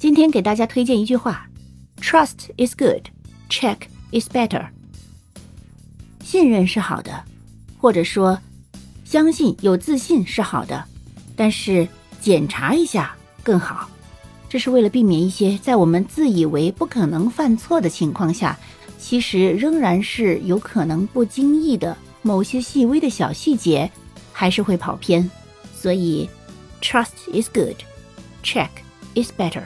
今天给大家推荐一句话 trust is good check is better 信任是好的或者说相信有自信是好的但是检查一下更好。这是为了避免一些在我们自以为不可能犯错的情况下其实仍然是有可能不经意的某些细微的小细节还是会跑偏。所以 trust is good check is better